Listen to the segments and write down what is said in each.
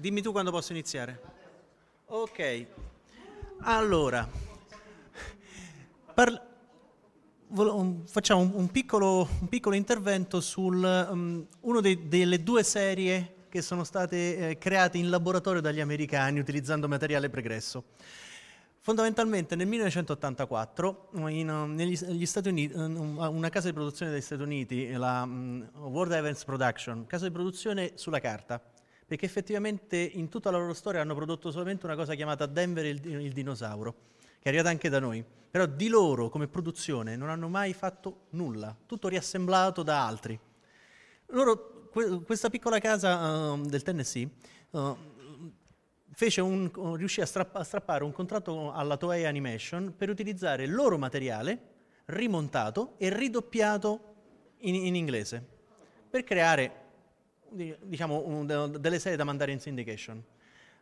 dimmi tu quando posso iniziare. Ok. Allora, parl- vole- un- facciamo un, piccolo, un piccolo intervento su una delle due serie che sono state eh, create in laboratorio dagli americani utilizzando materiale pregresso. Fondamentalmente nel 1984 in, uh, negli, Stati Uniti, una casa di produzione degli Stati Uniti, la um, World Events Production, casa di produzione sulla carta, perché effettivamente in tutta la loro storia hanno prodotto solamente una cosa chiamata Denver il, il dinosauro, che è arrivata anche da noi, però di loro come produzione non hanno mai fatto nulla, tutto riassemblato da altri. Loro, que, questa piccola casa uh, del Tennessee un, riuscì a, strapp- a, strappare un contratto alla Toei Animation per utilizzare il loro materiale rimontato e ridoppiato in, in inglese per creare diciamo, un, delle serie da mandare in syndication.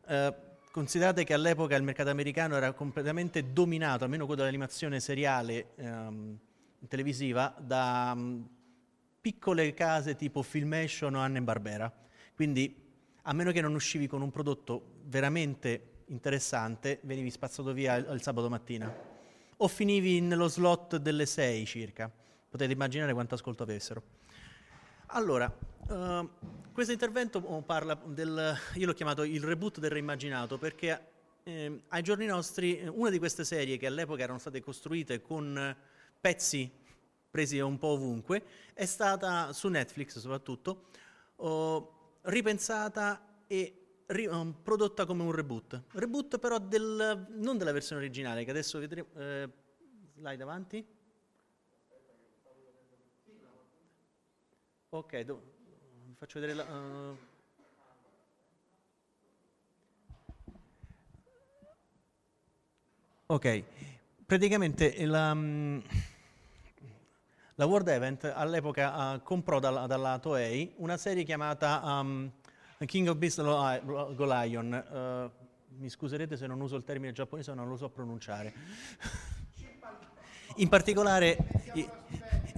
Uh, considerate che all'epoca il mercato americano era completamente dominato, almeno quello dell'animazione seriale um, televisiva, da um, piccole case tipo Filmation o Anne Barbera. Quindi a meno che non uscivi con un prodotto veramente interessante, venivi spazzato via il, il sabato mattina. O finivi nello slot delle 6 circa. Potete immaginare quanto ascolto avessero. Allora, uh, questo intervento parla del, io l'ho chiamato il reboot del reimmaginato perché eh, ai giorni nostri una di queste serie che all'epoca erano state costruite con pezzi presi un po' ovunque è stata su Netflix soprattutto uh, ripensata e ri- um, prodotta come un reboot. Reboot però del, non della versione originale, che adesso vedremo... Eh, slide avanti. Ok, do- faccio vedere la... Uh... Ok, praticamente la... Um, la World Event all'epoca uh, comprò dalla, dalla, Toei una serie chiamata um, King of Beasts Golion. Uh, mi scuserete se non uso il termine giapponese, non lo so pronunciare. In particolare,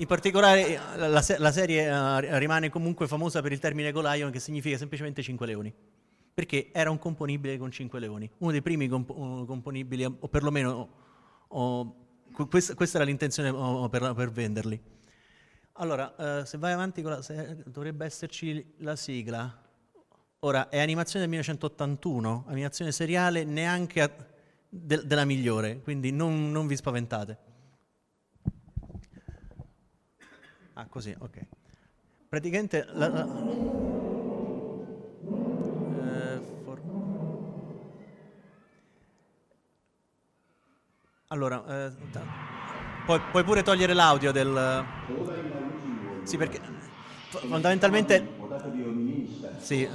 in particolare la, la, serie uh, rimane comunque famosa per il termine Golion, che significa semplicemente 5 leoni. Perché era un componibile con 5 leoni, uno dei primi comp- componibili, o perlomeno o, questa, questa, era l'intenzione per, per venderli. Allora, uh, se vai avanti la, se, dovrebbe esserci la sigla. Ora, è animazione del 1981, animazione seriale neanche a, de, della migliore, quindi non, non vi spaventate. Ah, così, ok. Praticamente... La, la, eh, for... Allora, eh, puoi, puoi, pure togliere l'audio del... Sì, perché fondamentalmente... Sì.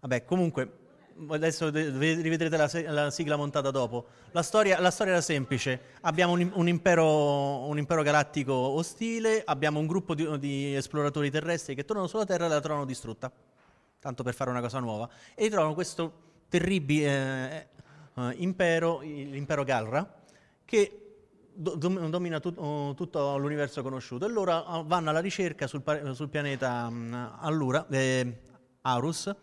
Vabbè, comunque, adesso rivedrete la, la, sigla montata dopo. La storia, la storia era semplice. Abbiamo un, un, impero, un, impero, galattico ostile, abbiamo un gruppo di, di, esploratori terrestri che tornano sulla Terra e la trovano distrutta, tanto per fare una cosa nuova, e trovano questo terribile eh, eh, impero, l'impero Galra, che do, domina tut, uh, tutto l'universo conosciuto. E loro uh, vanno alla ricerca sul, sul pianeta um, Allura, eh, Arus,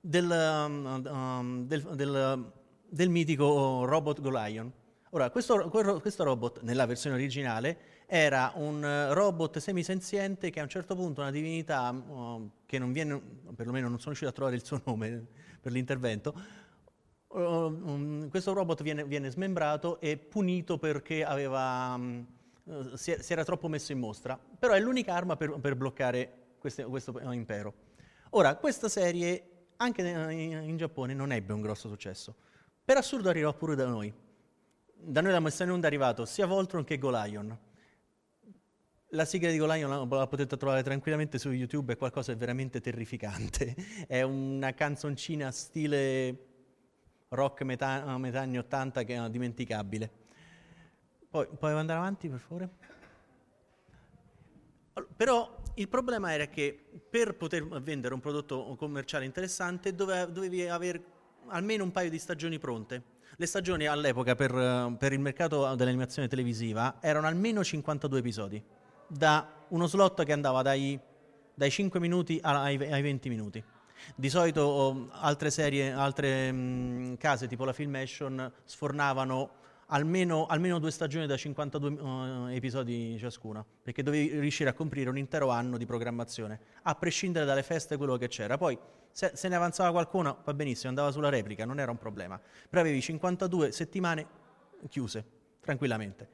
del, um, del, del, del, mitico robot Golion. Ora, questo, questo, robot, nella versione originale, era un robot semisenziente che a un certo punto una divinità, uh, che non viene, perlomeno non sono riuscito a trovare il suo nome per l'intervento, um, questo robot viene, viene, smembrato e punito perché aveva, um, si, si, era troppo messo in mostra. Però è l'unica arma per, per bloccare queste, questo impero. Ora, questa serie anche in Giappone non ebbe un grosso successo. Per assurdo arrivò pure da noi. Da noi la messa onda è arrivato sia Voltron che Golion. La sigla di Golion la potete trovare tranquillamente su YouTube, è qualcosa di veramente terrificante. È una canzoncina stile rock metà, metà anni 80 che è dimenticabile. Poi, puoi andare avanti per favore? Però il problema era che per poter vendere un prodotto commerciale interessante dovevi avere almeno un paio di stagioni pronte. Le stagioni all'epoca per, per il mercato dell'animazione televisiva erano almeno 52 episodi, da uno slot che andava dai, dai 5 minuti ai, ai 20 minuti. Di solito oh, altre serie, altre mh, case tipo la Filmation sfornavano almeno, almeno due stagioni da 52 uh, eh, episodi ciascuna, perché dovevi riuscire a coprire un intero anno di programmazione, a prescindere dalle feste quello che c'era. Poi se, se ne avanzava qualcuno va benissimo, andava sulla replica, non era un problema. Però avevi 52 settimane chiuse, tranquillamente.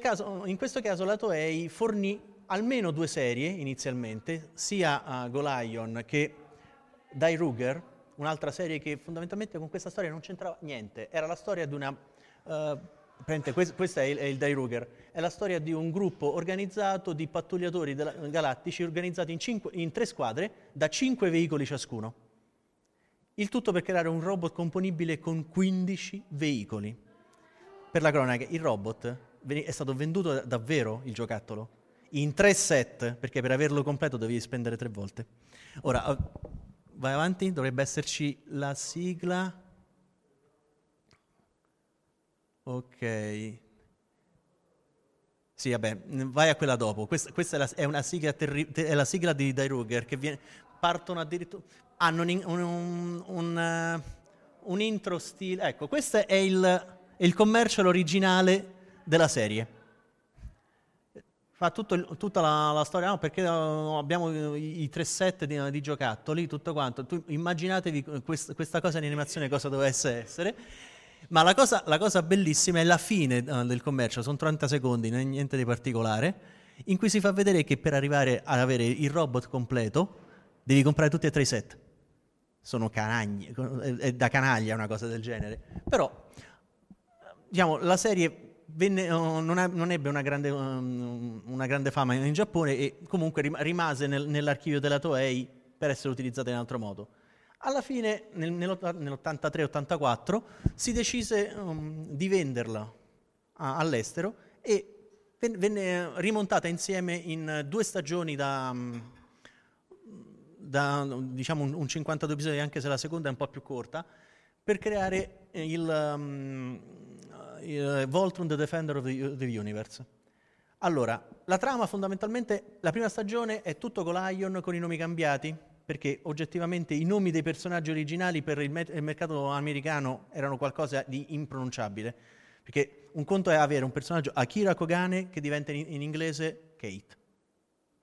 Caso, in questo caso la Toei fornì almeno due serie inizialmente, sia uh, Golion che Die Ruger, un'altra serie che fondamentalmente con questa storia non c'entrava niente, era la storia di una... Uh, questo è il, è il Dairuger, è la storia di un gruppo organizzato di pattugliatori della, galattici organizzati in, cinque, in tre squadre da cinque veicoli ciascuno. Il tutto per creare un robot componibile con 15 veicoli. Per la cronaca, il robot è stato venduto davvero, il giocattolo, in tre set, perché per averlo completo dovevi spendere tre volte. Ora, vai avanti, dovrebbe esserci la sigla. Ok. Sì, vabbè, vai a quella dopo. Questa, questa è, la, è, una sigla terri- è la sigla di Die Ruger che viene, partono addirittura... Hanno un, un, un, uh, un intro stile... Ecco, questo è il, il commercial originale della serie fa tutto, tutta la, la, storia, no, perché uh, abbiamo i, i, tre set di, di, giocattoli, tutto quanto. Tu immaginatevi quest, questa cosa di animazione cosa dovesse essere. Ma la cosa, la cosa bellissima è la fine uh, del commercio, sono 30 secondi, niente di particolare, in cui si fa vedere che per arrivare ad avere il robot completo devi comprare tutti e tre i set. Sono canagli, è da canaglia una cosa del genere. Però, diciamo, la serie venne, uh, non, ha, non, ebbe una grande, um, una grande, fama in Giappone e comunque rimase nel, nell'archivio della Toei per essere utilizzata in altro modo. Alla fine, nel, nell'83-84, si decise um, di venderla a, all'estero e venne rimontata insieme in due stagioni da, um, da diciamo un, un 52 episodi, anche se la seconda è un po' più corta, per creare il, um, uh, Voltron The Defender of the, the, Universe. Allora, la trama fondamentalmente, la prima stagione è tutto con Lion con i nomi cambiati, perché oggettivamente i nomi dei personaggi originali per il, met- il mercato americano erano qualcosa di impronunciabile. Perché un conto è avere un personaggio Akira Kogane che diventa in, in inglese Kate,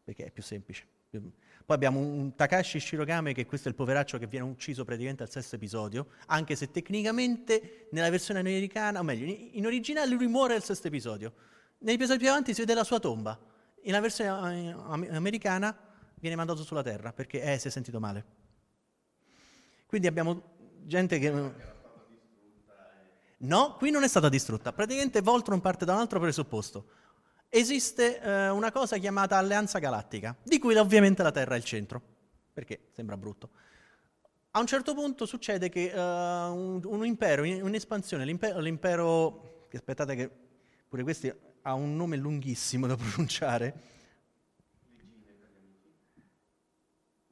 perché è più semplice. Poi abbiamo un Takashi Shirogame, che questo è il poveraccio che viene ucciso praticamente al sesto episodio, anche se tecnicamente nella versione americana, o meglio, in originale lui muore al sesto episodio. Negli episodi più avanti si vede la sua tomba. Nella versione eh, americana viene mandato sulla Terra perché eh, si è sentito male. Quindi abbiamo gente che... No, qui non è stata distrutta. Praticamente Voltron parte da un altro presupposto esiste eh, una cosa chiamata Alleanza Galattica, di cui ovviamente la Terra è il centro, perché sembra brutto. A un certo punto succede che uh, un, un, impero, un'espansione, l'impero, l'impero, aspettate che pure questo ha un nome lunghissimo da pronunciare,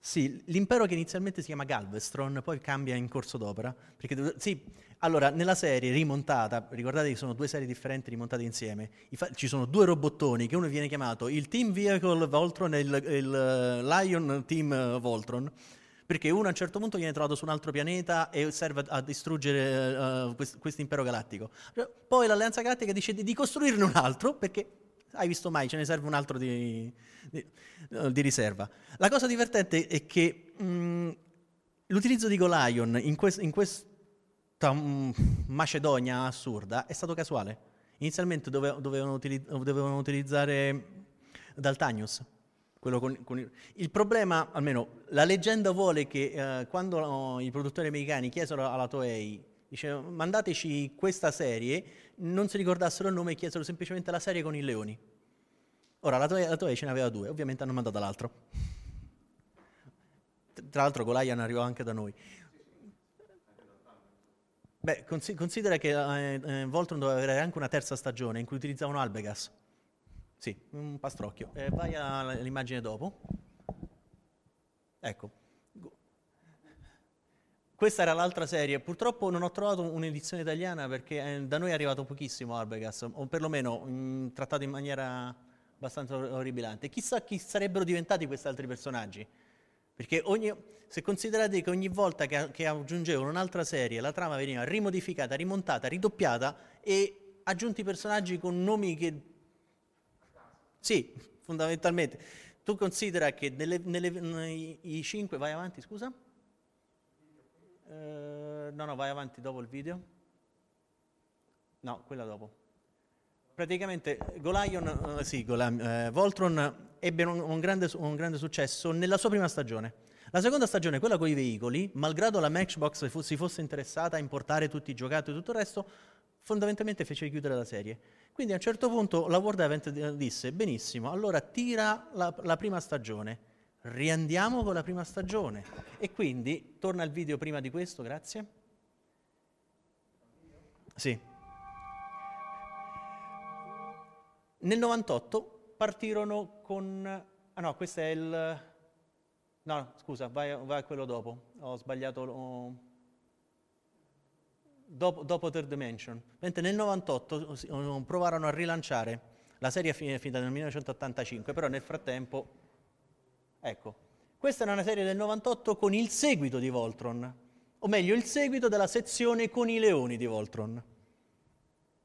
Sì, l'impero che inizialmente si chiama Galvestron, poi cambia in corso d'opera. Perché, sì, allora, nella serie rimontata, ricordate che sono due serie differenti rimontate insieme, ci sono due robottoni, che uno viene chiamato il Team Vehicle Voltron e il, il eh, Lion Team Voltron, perché uno a un certo punto viene trovato su un altro pianeta e serve a distruggere uh, questo impero galattico. Poi l'Alleanza Galattica decide di costruirne un altro, perché hai visto mai, ce ne serve un altro di, di, di riserva. La cosa divertente è che mh, l'utilizzo di Golion in, quest, in questa mh, Macedonia assurda è stato casuale. Inizialmente dove, dovevano, utilizz- dovevano, utilizzare Daltanius. Con, con il, il, problema, almeno la leggenda vuole che eh, quando oh, i produttori americani chiesero alla Toei Dice, mandateci questa serie, non si ricordassero il nome e chiesero semplicemente la serie con i leoni. Ora, la Toei, la Toei ce n'aveva due, ovviamente hanno mandato l'altro. Tra l'altro Goliath arrivò anche da noi. Beh, considera che eh, eh, Voltron doveva avere anche una terza stagione in cui utilizzavano Albegas. Sì, un pastrocchio. Eh, vai all'immagine dopo. Ecco. Questa era l'altra serie. Purtroppo non ho trovato un'edizione italiana perché eh, da noi è arrivato pochissimo Arbegas, o perlomeno mh, mm, trattato in maniera abbastanza orribilante. Chissà chi sarebbero diventati questi altri personaggi. Perché ogni, se considerate che ogni volta che, che aggiungevano un'altra serie, la trama veniva rimodificata, rimontata, ridoppiata e aggiunti personaggi con nomi che... Sì, fondamentalmente. Tu considera che nelle, nelle, nei, i cinque... Vai avanti, scusa? Eh, no, no, vai avanti dopo il video. No, quella dopo. Praticamente Golion, eh, sì, Golion, eh, Voltron ebbe un, un, grande, un, grande, successo nella sua prima stagione. La seconda stagione, quella con i veicoli, malgrado la Matchbox fu, si fosse interessata a importare tutti i giocattoli e tutto il resto, fondamentalmente fece chiudere la serie. Quindi a un certo punto la World Event disse, benissimo, allora tira la, la prima stagione riandiamo con la prima stagione. E quindi, torna al video prima di questo, grazie. Sì. Nel 98 partirono con... Ah no, questo è il... No, scusa, vai, vai a quello dopo. Ho sbagliato... Ho... Dopo, dopo Third Dimension. Mentre nel 98 provarono a rilanciare la serie finita nel 1985, però nel frattempo Ecco, questa è una serie del 98 con il seguito di Voltron, o meglio il seguito della sezione con i leoni di Voltron.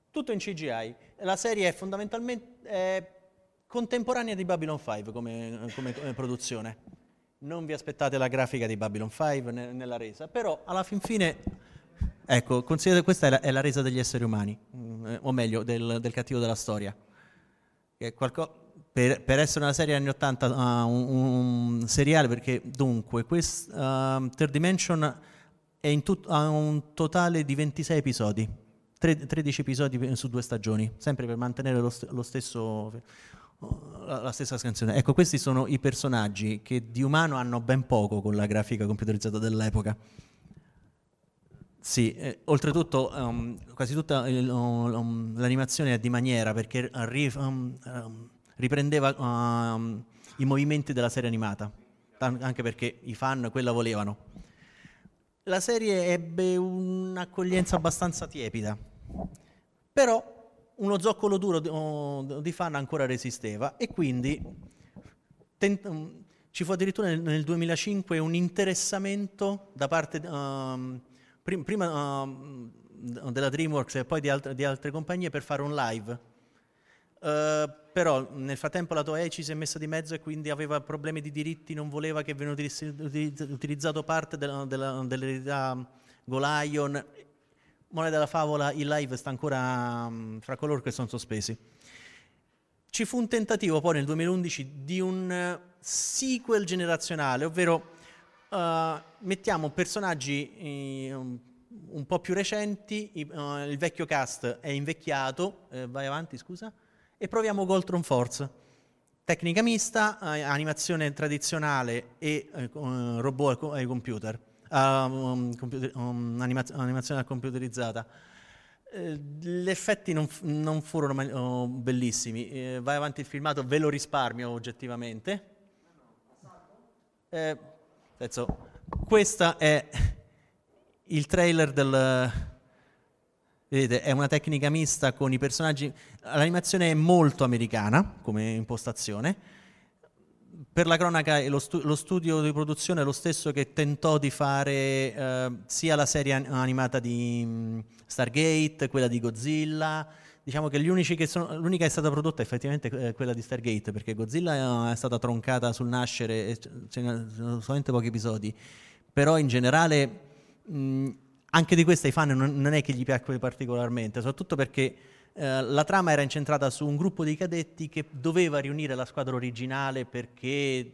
Tutto in CGI. La serie è fondamentalmente è contemporanea di Babylon 5 come, come, come, produzione. Non vi aspettate la grafica di Babylon 5 ne, nella resa, però alla fin fine, ecco, considerate questa è la, è la resa degli esseri umani, eh, o meglio, del, del cattivo della storia. È qualcosa per, per, essere una serie anni 80, uh, un, un, seriale, perché dunque, quest, uh, Third Dimension tut, ha un totale di 26 episodi, tre, 13 episodi su due stagioni, sempre per mantenere lo, lo stesso, la, stessa scansione. Ecco, questi sono i personaggi che di umano hanno ben poco con la grafica computerizzata dell'epoca. Sì, eh, oltretutto um, quasi tutta il, um, l'animazione è di maniera perché arriva... Um riprendeva uh, i movimenti della serie animata, anche perché i fan quella volevano. La serie ebbe un'accoglienza abbastanza tiepida, però uno zoccolo duro di, oh, fan ancora resisteva e quindi tent- um, ci fu addirittura nel, nel, 2005 un interessamento da parte uh, prim- prima uh, della DreamWorks e poi di, alt- di altre compagnie per fare un live Uh, però nel frattempo la Toei ci si è messa di mezzo e quindi aveva problemi di diritti, non voleva che venisse utilizzato parte dell'eredità Golion. Moneta della favola, il live sta ancora um, fra coloro che sono sospesi. Ci fu un tentativo poi nel 2011 di un sequel generazionale, ovvero uh, mettiamo personaggi um, un po' più recenti, uh, il vecchio cast è invecchiato, vai avanti scusa, e proviamo Goltron Force. Tecnica mista, eh, animazione tradizionale e eh, robot ai computer, um, computer um, animaz- animazione computerizzata. Eh, gli effetti non, non furono ma- oh, bellissimi. Eh, vai avanti il filmato, ve lo risparmio oggettivamente. Eh, senso, questo è il trailer del, Vedete, è una tecnica mista con i personaggi. L'animazione è molto americana come impostazione. Per la cronaca, lo, stu- lo studio di produzione è lo stesso che tentò di fare eh, sia la serie animata di um, Stargate, quella di Godzilla. Diciamo che, che sono, l'unica che è stata prodotta effettivamente è quella di Stargate, perché Godzilla è stata troncata sul nascere ce ne sono solamente pochi episodi. Però in generale. Mh, anche di questa i fan non, non è che gli piacque particolarmente, soprattutto perché eh, la trama era incentrata su un gruppo di cadetti che doveva riunire la squadra originale perché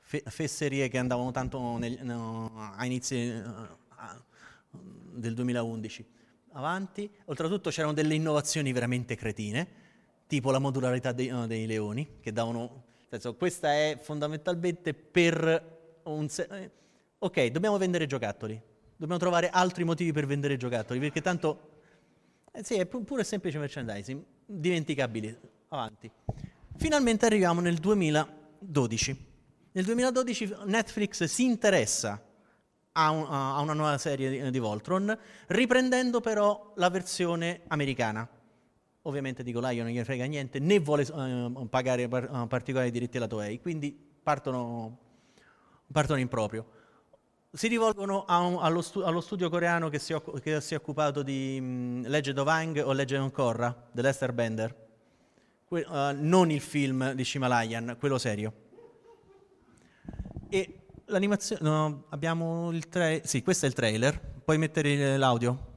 fe- fesserie che andavano tanto nel, no, a inizi uh, del 2011 avanti. Oltretutto c'erano delle innovazioni veramente cretine, tipo la modularità dei, uh, dei leoni, che davano... Senso, questa è fondamentalmente per un... Se- eh, ok, dobbiamo vendere giocattoli Dobbiamo trovare altri motivi per vendere giocattoli, perché tanto... Eh sì, è pure semplice merchandising, dimenticabili. Avanti. Finalmente arriviamo nel 2012. Nel 2012 Netflix si interessa a, un, a una nuova serie di, di, Voltron, riprendendo però la versione americana. Ovviamente dico Lion non gliene frega niente, né vuole uh, pagare par- particolari diritti alla Toei, quindi partono, partono in proprio si rivolgono un, allo, stu, allo, studio coreano che si, che si è occupato di um, Legend of Ang o Legend of Korra, dell'Esther Bender. Que- uh, non il film di Shimalayan, quello serio. E l'animazione... No, abbiamo il trailer... Sì, questo è il trailer. Puoi mettere l'audio?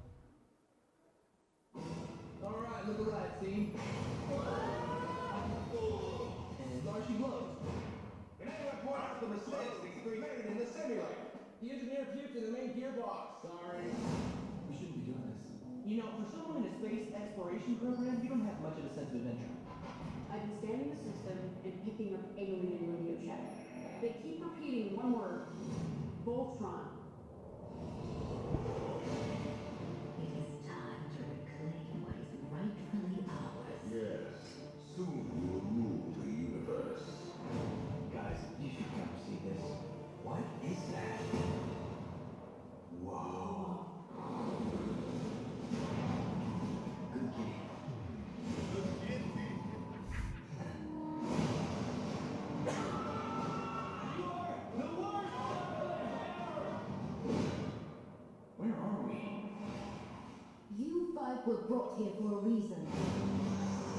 Were brought here for a reason.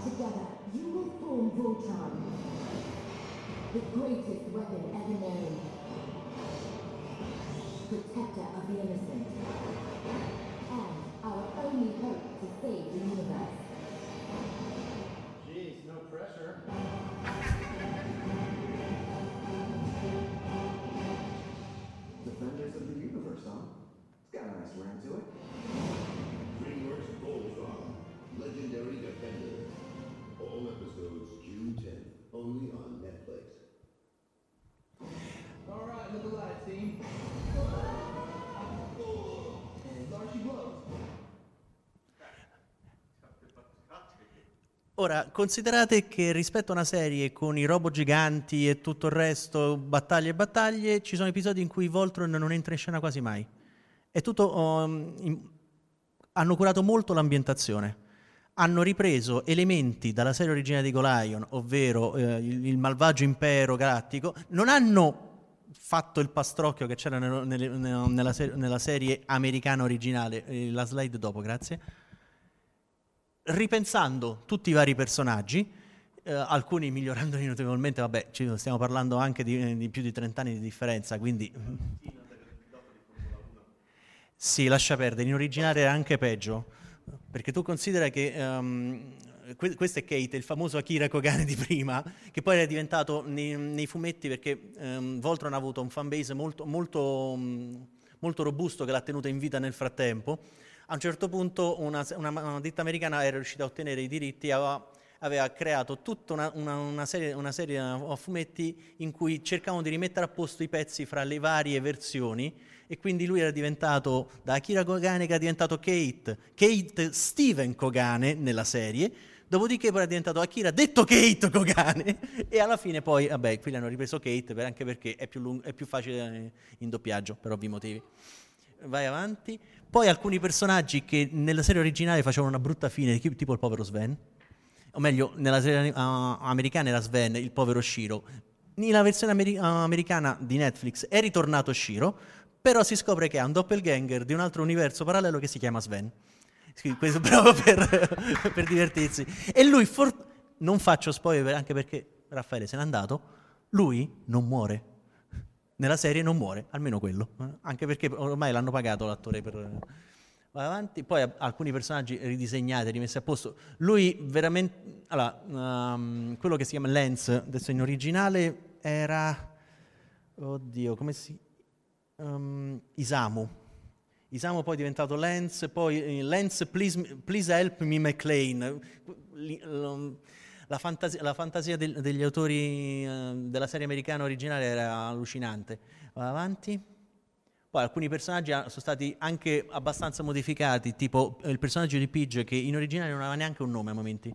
Together, you will form Voltron, the greatest weapon ever known. Protector of the innocent. Ora, considerate che rispetto a una serie con i robot giganti e tutto il resto, battaglie e battaglie, ci sono episodi in cui Voltron non entra in scena quasi mai. È tutto... Um, in... hanno curato molto l'ambientazione. Hanno ripreso elementi dalla serie originale di Golion, ovvero eh, il, il, malvagio impero galattico, non hanno fatto il pastrocchio che c'era nel, nel, nella, ser- nella, serie americana originale, eh, la slide dopo, grazie, ripensando tutti i vari personaggi, eh, alcuni migliorandoli notevolmente, vabbè, stiamo parlando anche di, di più di 30 anni di differenza, quindi... Sì, lascia perdere, in originale era anche peggio, perché tu considera che um, questo è Kate, il famoso Akira Kogane di prima, che poi era diventato nei, nei fumetti perché um, Voltron ha avuto un fanbase molto, molto, molto robusto che l'ha tenuto in vita nel frattempo. A un certo punto una, una, una ditta americana era riuscita a ottenere i diritti aveva aveva creato tutta una, una, serie, una serie a fumetti in cui cercavano di rimettere a posto i pezzi fra le varie versioni e quindi lui era diventato, da Akira Kogane che era diventato Kate, Kate Steven Kogane nella serie, dopodiché poi era diventato Akira detto Kate Kogane e alla fine poi, vabbè, qui l'hanno ripreso Kate anche perché è più, lungo, è più facile in doppiaggio per ovvi motivi. Vai avanti. Poi alcuni personaggi che nella serie originale facevano una brutta fine, tipo il povero Sven, o meglio, nella serie uh, americana era Sven, il povero Shiro. Nella versione ameri- uh, americana di Netflix è ritornato Shiro, però si scopre che ha un doppelganger di un altro universo parallelo che si chiama Sven. Questo proprio per, per divertirsi. E lui, for- non faccio spoiler anche perché Raffaele se n'è andato, lui non muore. Nella serie non muore, almeno quello. Anche perché ormai l'hanno pagato l'attore per vai avanti, poi alcuni personaggi ridisegnati, rimessi a posto. Lui veramente, allora, um, quello che si chiama Lens, adesso in originale era, oddio, come si, um, Isamu. Isamu poi è diventato Lens, poi eh, Lens, please, please help me McLean. La fantasia, la fantasia del, degli autori uh, della serie americana originale era allucinante. Vai avanti. Poi alcuni personaggi sono stati anche abbastanza modificati, tipo il personaggio di Pidge che in originale non aveva neanche un nome a momenti.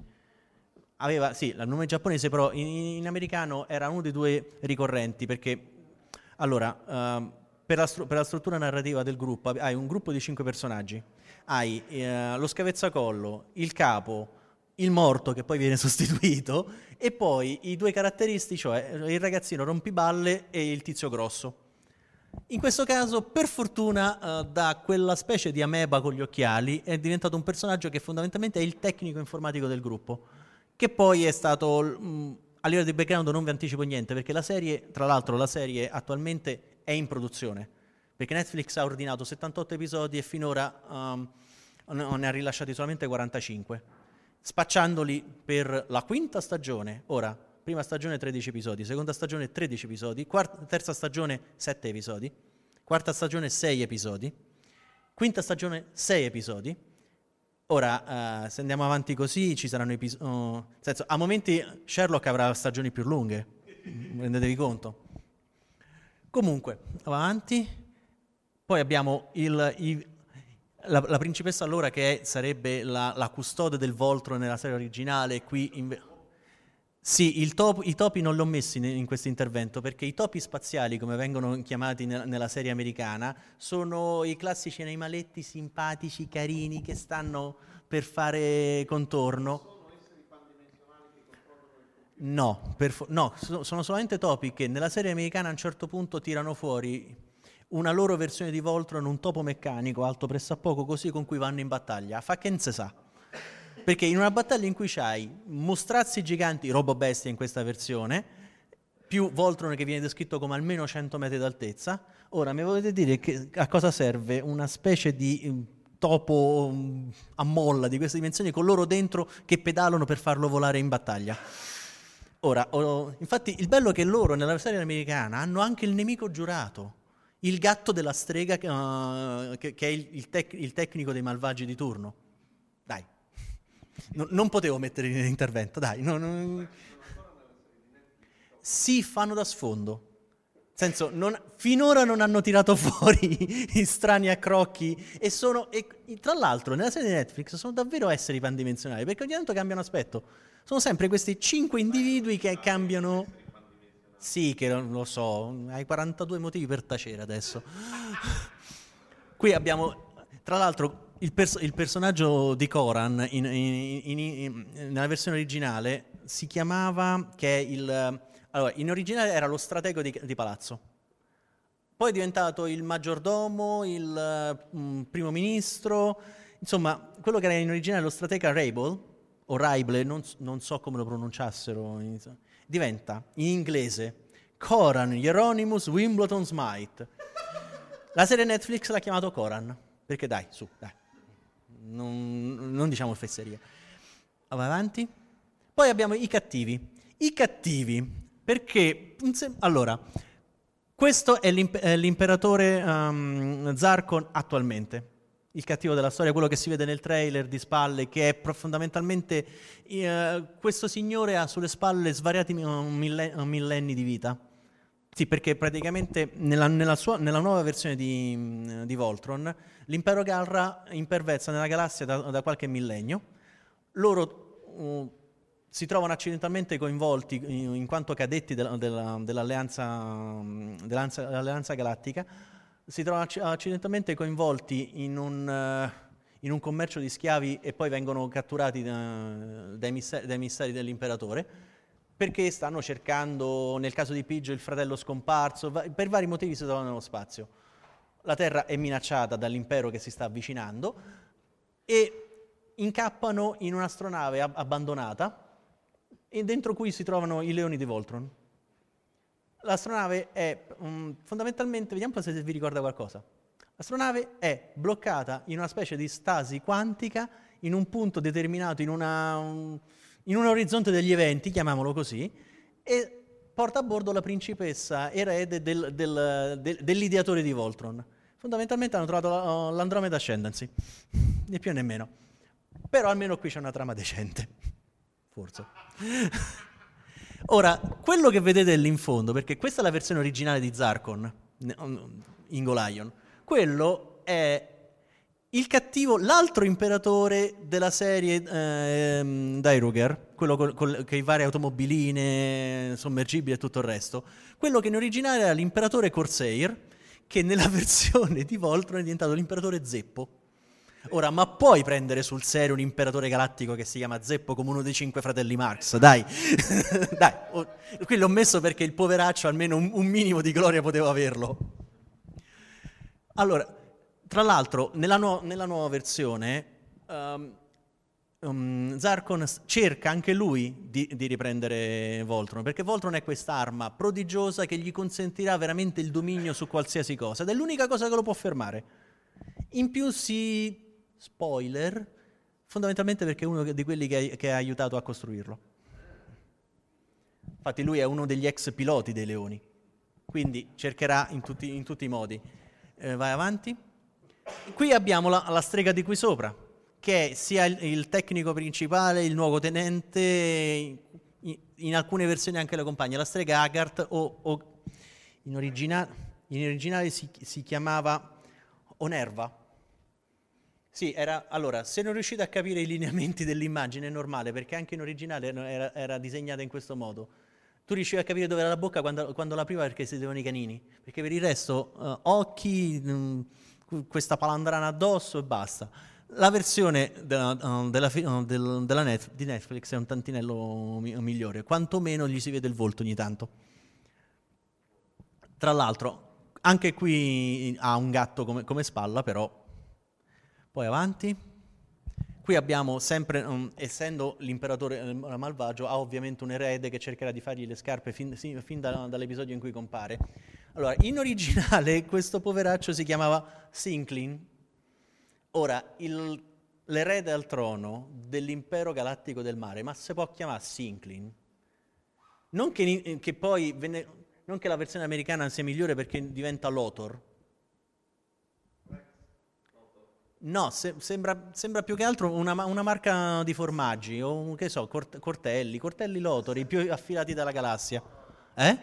Aveva, sì, il nome giapponese, però in, in americano era uno dei due ricorrenti perché, allora, uh, per, la stru- per, la struttura narrativa del gruppo hai un gruppo di cinque personaggi. Hai uh, lo scavezzacollo, il capo, il morto che poi viene sostituito e poi i due caratteristici, cioè il ragazzino rompiballe e il tizio grosso. In questo caso, per fortuna, uh, da quella specie di ameba con gli occhiali è diventato un personaggio che fondamentalmente è il tecnico informatico del gruppo, che poi è stato, mh, mm, a livello di background non vi anticipo niente, perché la serie, tra l'altro la serie attualmente è in produzione, perché Netflix ha ordinato 78 episodi e finora um, ne ha rilasciati solamente 45, spacciandoli per la quinta stagione. Ora, prima stagione 13 episodi, seconda stagione 13 episodi, quarta, terza stagione 7 episodi, quarta stagione 6 episodi, quinta stagione 6 episodi. Ora, uh, se andiamo avanti così, ci saranno episodi... Oh, senso, a momenti Sherlock avrà stagioni più lunghe, rendetevi conto. Comunque, avanti. Poi abbiamo il, i, la, la, principessa allora che è, sarebbe la, la, custode del Voltro nella serie originale, qui... In, sì, top, i topi non li ho messi in, in questo intervento perché i topi spaziali, come vengono chiamati nella, nella serie americana, sono i classici animaletti simpatici, carini, che stanno per fare contorno. No, fo- no, sono solamente topi che nella serie americana a un certo punto tirano fuori una loro versione di Voltron, un topo meccanico alto pressappoco così con cui vanno in battaglia. Fa che non si sa. Perché in una battaglia in cui c'hai mostrazzi giganti, robo bestia in questa versione, più Voltron che viene descritto come almeno 100 metri d'altezza, ora mi volete dire che, a cosa serve una specie di mm, topo mm, a molla di queste dimensioni con loro dentro che pedalano per farlo volare in battaglia? Ora, oh, infatti il bello è che loro nella serie americana hanno anche il nemico giurato, il gatto della strega uh, che, che, è il, il, tec- il tecnico dei malvagi di turno. Dai, No, non potevo mettere in intervento, dai. No, no. Si fanno da sfondo. Senso, non, finora non hanno tirato fuori i strani accrocchi e sono, e, tra l'altro nella serie di Netflix sono davvero esseri pandimensionali perché ogni tanto cambiano aspetto. Sono sempre questi cinque individui che cambiano... Sì, che lo so, hai 42 motivi per tacere adesso. Qui abbiamo, tra l'altro, il, pers- il, personaggio di Koran in, in, in, nella versione originale si chiamava che il, allora, in originale era lo stratego di, di palazzo. Poi è diventato il maggiordomo, il um, primo ministro, Insomma, quello che era in originale lo stratega Rabel, o non, non so come lo pronunciassero, diventa in inglese Coran Hieronymus Wimbledon Smite. La serie Netflix l'ha chiamato Coran, perché dai, su, dai, non, non diciamo fesserie. Vai avanti. Poi abbiamo i cattivi. I cattivi, perché, allora, questo è l'imperatore um, Zarkon attualmente il cattivo della storia, quello che si vede nel trailer di spalle, che è fondamentalmente eh, questo signore ha sulle spalle svariati millenni, millenni di vita. Sì, perché praticamente nella, nella, sua, nella nuova versione di, di, Voltron l'impero Galra impervezza nella galassia da, da qualche millennio. Loro uh, si trovano accidentalmente coinvolti in, in quanto cadetti de, de, dell'alleanza, dell'alleanza, dell'alleanza galattica si trovano accidentalmente coinvolti in un, uh, in un, commercio di schiavi e poi vengono catturati da, dai, misteri, dai, misteri, dell'imperatore perché stanno cercando, nel caso di Piggio, il fratello scomparso, per vari motivi si trovano nello spazio. La Terra è minacciata dall'impero che si sta avvicinando e incappano in un'astronave ab- abbandonata e dentro cui si trovano i leoni di Voltron l'astronave è um, fondamentalmente, vediamo se vi ricorda qualcosa. L'astronave è bloccata in una specie di stasi quantica in un punto determinato, in, una, un, in un orizzonte degli eventi, chiamiamolo così, e porta a bordo la principessa erede del, del, del, dell'ideatore di Voltron. Fondamentalmente hanno trovato l'Andromeda Ascendancy, né più né meno. Però almeno qui c'è una trama decente, forse. Ora, quello che vedete lì in fondo, perché questa è la versione originale di Zarkon, in Golion, quello è il cattivo, l'altro imperatore della serie eh, Dairuger, quello con i vari automobiline, sommergibili e tutto il resto, quello che in originale era l'imperatore Corsair, che nella versione di Voltron è diventato l'imperatore Zeppo. Ora, ma puoi prendere sul serio un imperatore galattico che si chiama Zeppo come uno dei cinque fratelli Marx? Dai, dai. Qui l'ho messo perché il poveraccio almeno un, un minimo di gloria poteva averlo. Allora, tra l'altro, nella, nu- nella nuova versione, um, um, Zarkon cerca anche lui di, di, riprendere Voltron, perché Voltron è quest'arma prodigiosa che gli consentirà veramente il dominio su qualsiasi cosa, ed è l'unica cosa che lo può fermare. In più si Spoiler, fondamentalmente perché è uno di quelli che, che ha aiutato a costruirlo. Infatti lui è uno degli ex piloti dei leoni, quindi cercherà in tutti, in tutti i modi. Eh, vai avanti. Qui abbiamo la, la, strega di qui sopra, che è sia il, il tecnico principale, il nuovo tenente, in, in, alcune versioni anche la compagna, la strega Haggard o, o in, origina, in, originale si, si chiamava Onerva sì, era, allora, se non riuscite a capire i lineamenti dell'immagine è normale, perché anche in originale era, era disegnata in questo modo. Tu riuscivi a capire dove era la bocca quando, quando l'apriva perché si vedevano i canini, perché per il resto uh, occhi, mh, mm, questa palandrana addosso e basta. La versione della, uh, della, del, della net, di Netflix è un tantinello mi- migliore, quantomeno gli si vede il volto ogni tanto. Tra l'altro, anche qui ha un gatto come, come spalla, però poi avanti. Qui abbiamo sempre, um, essendo l'imperatore eh, malvagio, ha ovviamente un erede che cercherà di fargli le scarpe fin, sì, fin da, dall'episodio in cui compare. Allora, in originale questo poveraccio si chiamava Sinklin. Ora, il, l'erede al trono dell'impero galattico del mare, ma si può chiamare Sinklin? Non che, che poi venne, non che la versione americana sia migliore perché diventa Lothor, No, se, sembra, sembra, più che altro una, una, marca di formaggi, o che so, cort, Cortelli, Cortelli Lotori, i più affilati dalla galassia. Eh?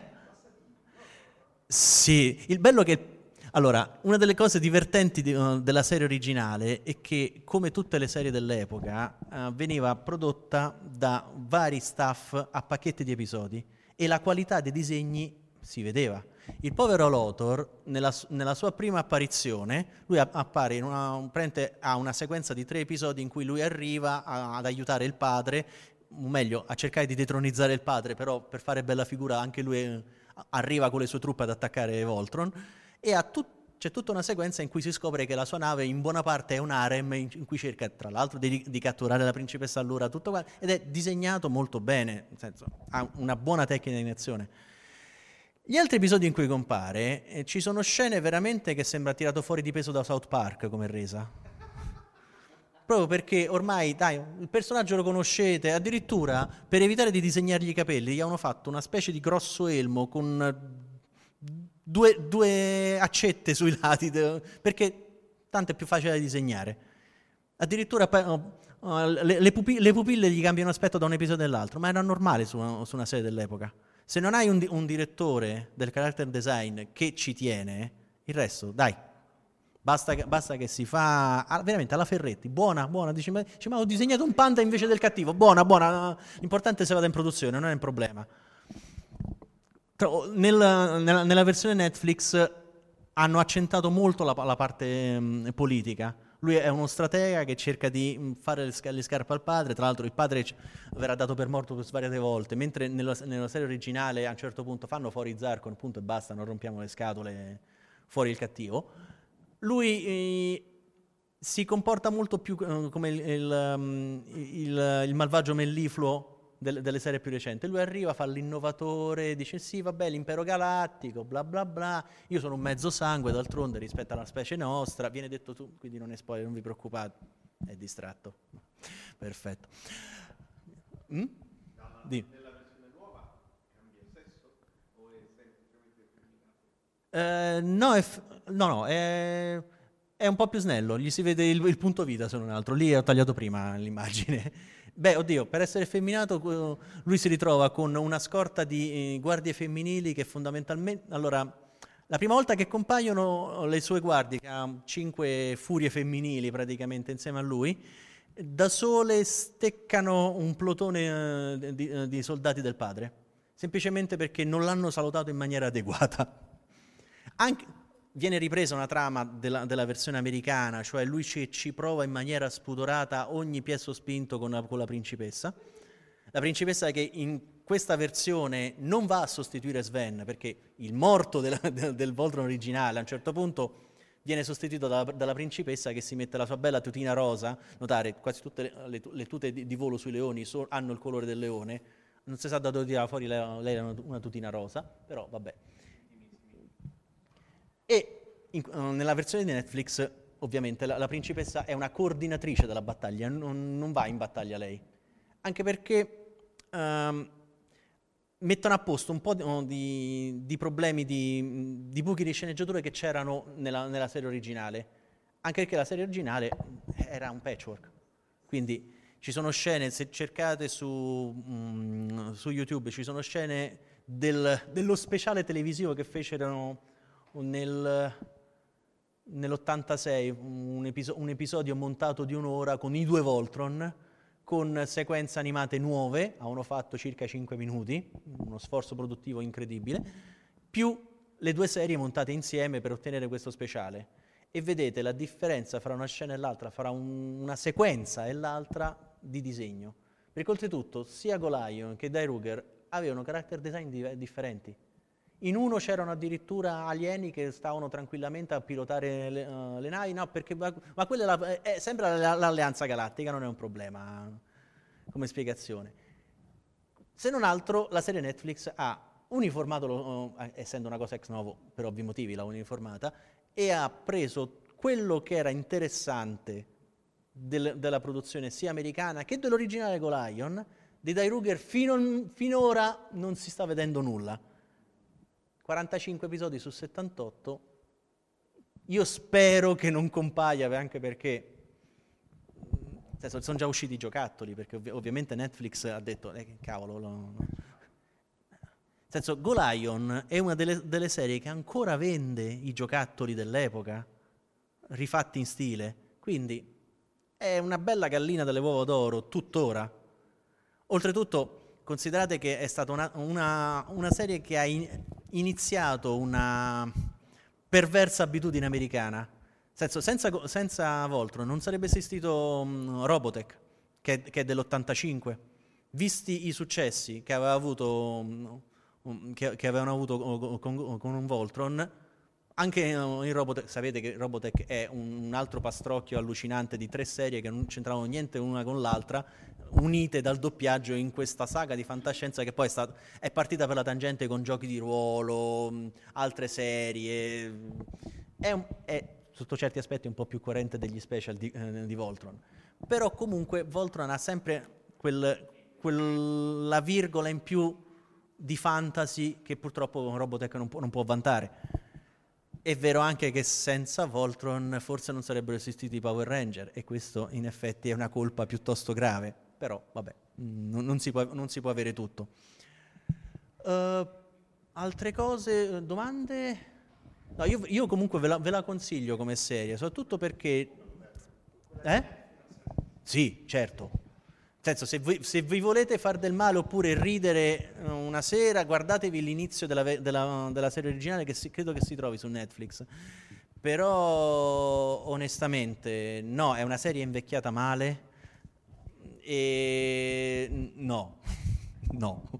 Sì, il bello è che... Allora, una delle cose divertenti di, uh, della serie originale è che, come tutte le serie dell'epoca, uh, veniva prodotta da vari staff a pacchetti di episodi e la qualità dei disegni si vedeva. Il povero Lothor, nella, nella sua prima apparizione, lui appare in una, un, ha una sequenza di tre episodi in cui lui arriva a, ad aiutare il padre, o meglio, a cercare di detronizzare il padre, però per fare bella figura anche lui arriva con le sue truppe ad attaccare Voltron, e ha tut, c'è tutta una sequenza in cui si scopre che la sua nave in buona parte è un harem in cui cerca tra l'altro di, di catturare la principessa Allura, tutto qua, ed è disegnato molto bene, senso ha una buona tecnica di animazione. Gli altri episodi in cui compare eh, ci sono scene veramente che sembra tirato fuori di peso da South Park come resa. Proprio perché ormai, dai, il personaggio lo conoscete, addirittura per evitare di disegnargli i capelli gli hanno fatto una specie di grosso elmo con due, due accette sui lati, perché tanto è più facile da disegnare. Addirittura uh, le, le, pupille, le, pupille, gli cambiano aspetto da un episodio all'altro, ma era normale su su una serie dell'epoca. Se non hai un, un, direttore del character design che ci tiene, il resto, dai, basta che, basta che si fa ah, veramente alla Ferretti, buona, buona. Dici, ma, dici, ma ho disegnato un panda invece del cattivo, buona, buona. L'importante è se vada in produzione, non è un problema. Nel, nella, nella, versione Netflix hanno accentato molto la, la parte mh, politica. Lui è uno stratega che cerca di fare le, le, scarpe al padre, tra l'altro il padre verrà dato per morto svariate volte, mentre nella, nella, serie originale a un certo punto fanno fuori Zarkon, punto e basta, non rompiamo le scatole, fuori il cattivo. Lui eh, si comporta molto più eh, come il, il, il, il malvagio mellifluo delle, delle, serie più recenti. Lui arriva, fa l'innovatore, dice sì, vabbè, l'impero galattico, bla bla bla, io sono un mezzo sangue d'altronde rispetto alla specie nostra, viene detto tu, quindi non è spoiler, non vi preoccupate, è distratto. Perfetto. Mm? Di. Nella versione nuova cambia sesso o è semplicemente? Eh, no, è f- no, no, è, è, un po' più snello, gli si vede il, il punto vita se non altro, lì ho tagliato prima l'immagine. Beh, oddio, per essere effeminato lui si ritrova con una scorta di eh, guardie femminili che fondamentalmente... Allora, la prima volta che compaiono le sue guardie, che ha cinque furie femminili praticamente insieme a lui, da sole steccano un plotone eh, di, eh, di soldati del padre, semplicemente perché non l'hanno salutato in maniera adeguata. Anche, viene ripresa una trama della, della versione americana, cioè lui ci, ci, prova in maniera spudorata ogni piezo spinto con la, con la principessa. La principessa che in questa versione non va a sostituire Sven, perché il morto della, del, del Voltron originale a un certo punto viene sostituito dalla, dalla, principessa che si mette la sua bella tutina rosa. Notare, quasi tutte le, le, tute di, di, volo sui leoni so, hanno il colore del leone. Non si sa da dove tirare fuori lei, lei una tutina rosa, però vabbè. E in, uh, nella versione di Netflix, ovviamente, la, la, principessa è una coordinatrice della battaglia, non, non va in battaglia lei. Anche perché um, mettono a posto un po' di, di, di problemi, di, di, buchi di sceneggiature che c'erano nella, nella serie originale. Anche perché la serie originale era un patchwork. Quindi ci sono scene, se cercate su, mm, su YouTube, ci sono scene del, dello speciale televisivo che fecero nel, nell'86 un, episo- un, episodio montato di un'ora con i due Voltron, con sequenze animate nuove, avevano fatto circa 5 minuti, uno sforzo produttivo incredibile, più le due serie montate insieme per ottenere questo speciale. E vedete la differenza fra una scena e l'altra, fra un, una sequenza e l'altra di disegno. Perché oltretutto sia Golion che Dai Ruger avevano character design di- differenti. In uno c'erano addirittura alieni che stavano tranquillamente a pilotare le, uh, le navi, no, perché, ma, ma quella è, la, è sempre l'alleanza galattica, non è un problema come spiegazione. Se non altro, la serie Netflix ha uniformato, uh, essendo una cosa ex novo, per ovvi motivi l'ha uniformata, e ha preso quello che era interessante del, della produzione sia americana che dell'originale Golion, di Dai Ruger fino, finora non si sta vedendo nulla 45 episodi su 78, io spero che non compaia, anche perché senso, sono già usciti i giocattoli, perché ov- ovviamente Netflix ha detto, eh, cavolo, lo, no. Nel senso, Golion è una delle, delle, serie che ancora vende i giocattoli dell'epoca, rifatti in stile, quindi è una bella gallina delle uova d'oro, tuttora. Oltretutto, considerate che è stata una, una, una serie che ha in, iniziato una perversa abitudine americana. Senso, senza, senza Voltron non sarebbe esistito um, Robotech, che, che, è dell'85. Visti i successi che, aveva avuto, um, che, che avevano avuto con, con, un Voltron, anche in Robotech, sapete che Robotech è un, altro pastrocchio allucinante di tre serie che non c'entravano niente l'una con l'altra, unite dal doppiaggio in questa saga di fantascienza che poi è, stata, è partita per la tangente con giochi di ruolo, altre serie. È, un, è, sotto certi aspetti un po' più coerente degli special di, eh, di Voltron. Però comunque Voltron ha sempre quel, quella virgola in più di fantasy che purtroppo Robotech non può, non può vantare. È vero anche che senza Voltron forse non sarebbero esistiti i Power Ranger e questo in effetti è una colpa piuttosto grave, però vabbè, non, non, si, può, non si, può, avere tutto. Uh, altre cose, domande? No, io, io comunque ve la, ve la, consiglio come serie, soprattutto perché... Eh? Sì, certo, senso, se, voi, se vi volete far del male oppure ridere eh, una sera, guardatevi l'inizio della, della, della serie originale che si, credo che si trovi su Netflix. Però onestamente no, è una serie invecchiata male e no, no.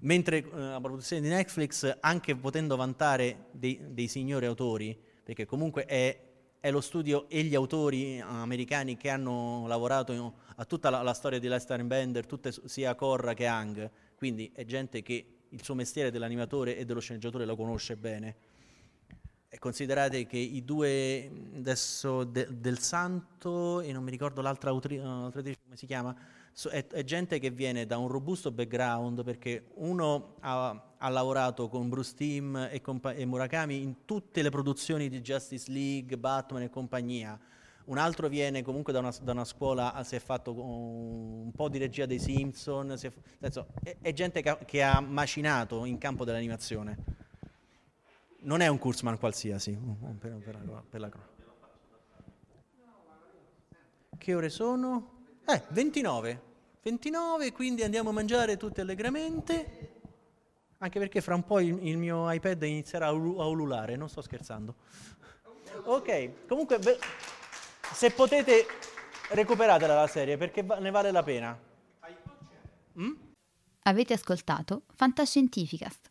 Mentre eh, la produzione di Netflix, anche potendo vantare dei, dei signori autori, perché comunque è è lo studio e gli autori americani che hanno lavorato a tutta la, la storia di Lester Bender, tutte, sia Corra che Hang, quindi è gente che il suo mestiere dell'animatore e dello sceneggiatore lo conosce bene. Considerate che i due, adesso de, del Santo e non mi ricordo l'altra autrice come si chiama, so, è, è, gente che viene da un robusto background perché uno ha, ha lavorato con Bruce Timm e, compa- e Murakami in tutte le produzioni di Justice League, Batman e compagnia. Un altro viene comunque da una, da una scuola, si è fatto un po' di regia dei Simpson, è, è, gente che ha, che ha macinato in campo dell'animazione. Non è un Kurzman qualsiasi. Per, per la, per la... Che ore sono? Eh, 29. 29, quindi andiamo a mangiare tutti allegramente. Anche perché fra un po' il, il mio iPad inizierà a, ul- a, ululare, non sto scherzando. Ok, comunque ve- se potete recuperatela la serie perché va- ne vale la pena. Mm? Avete ascoltato Fantascientificast,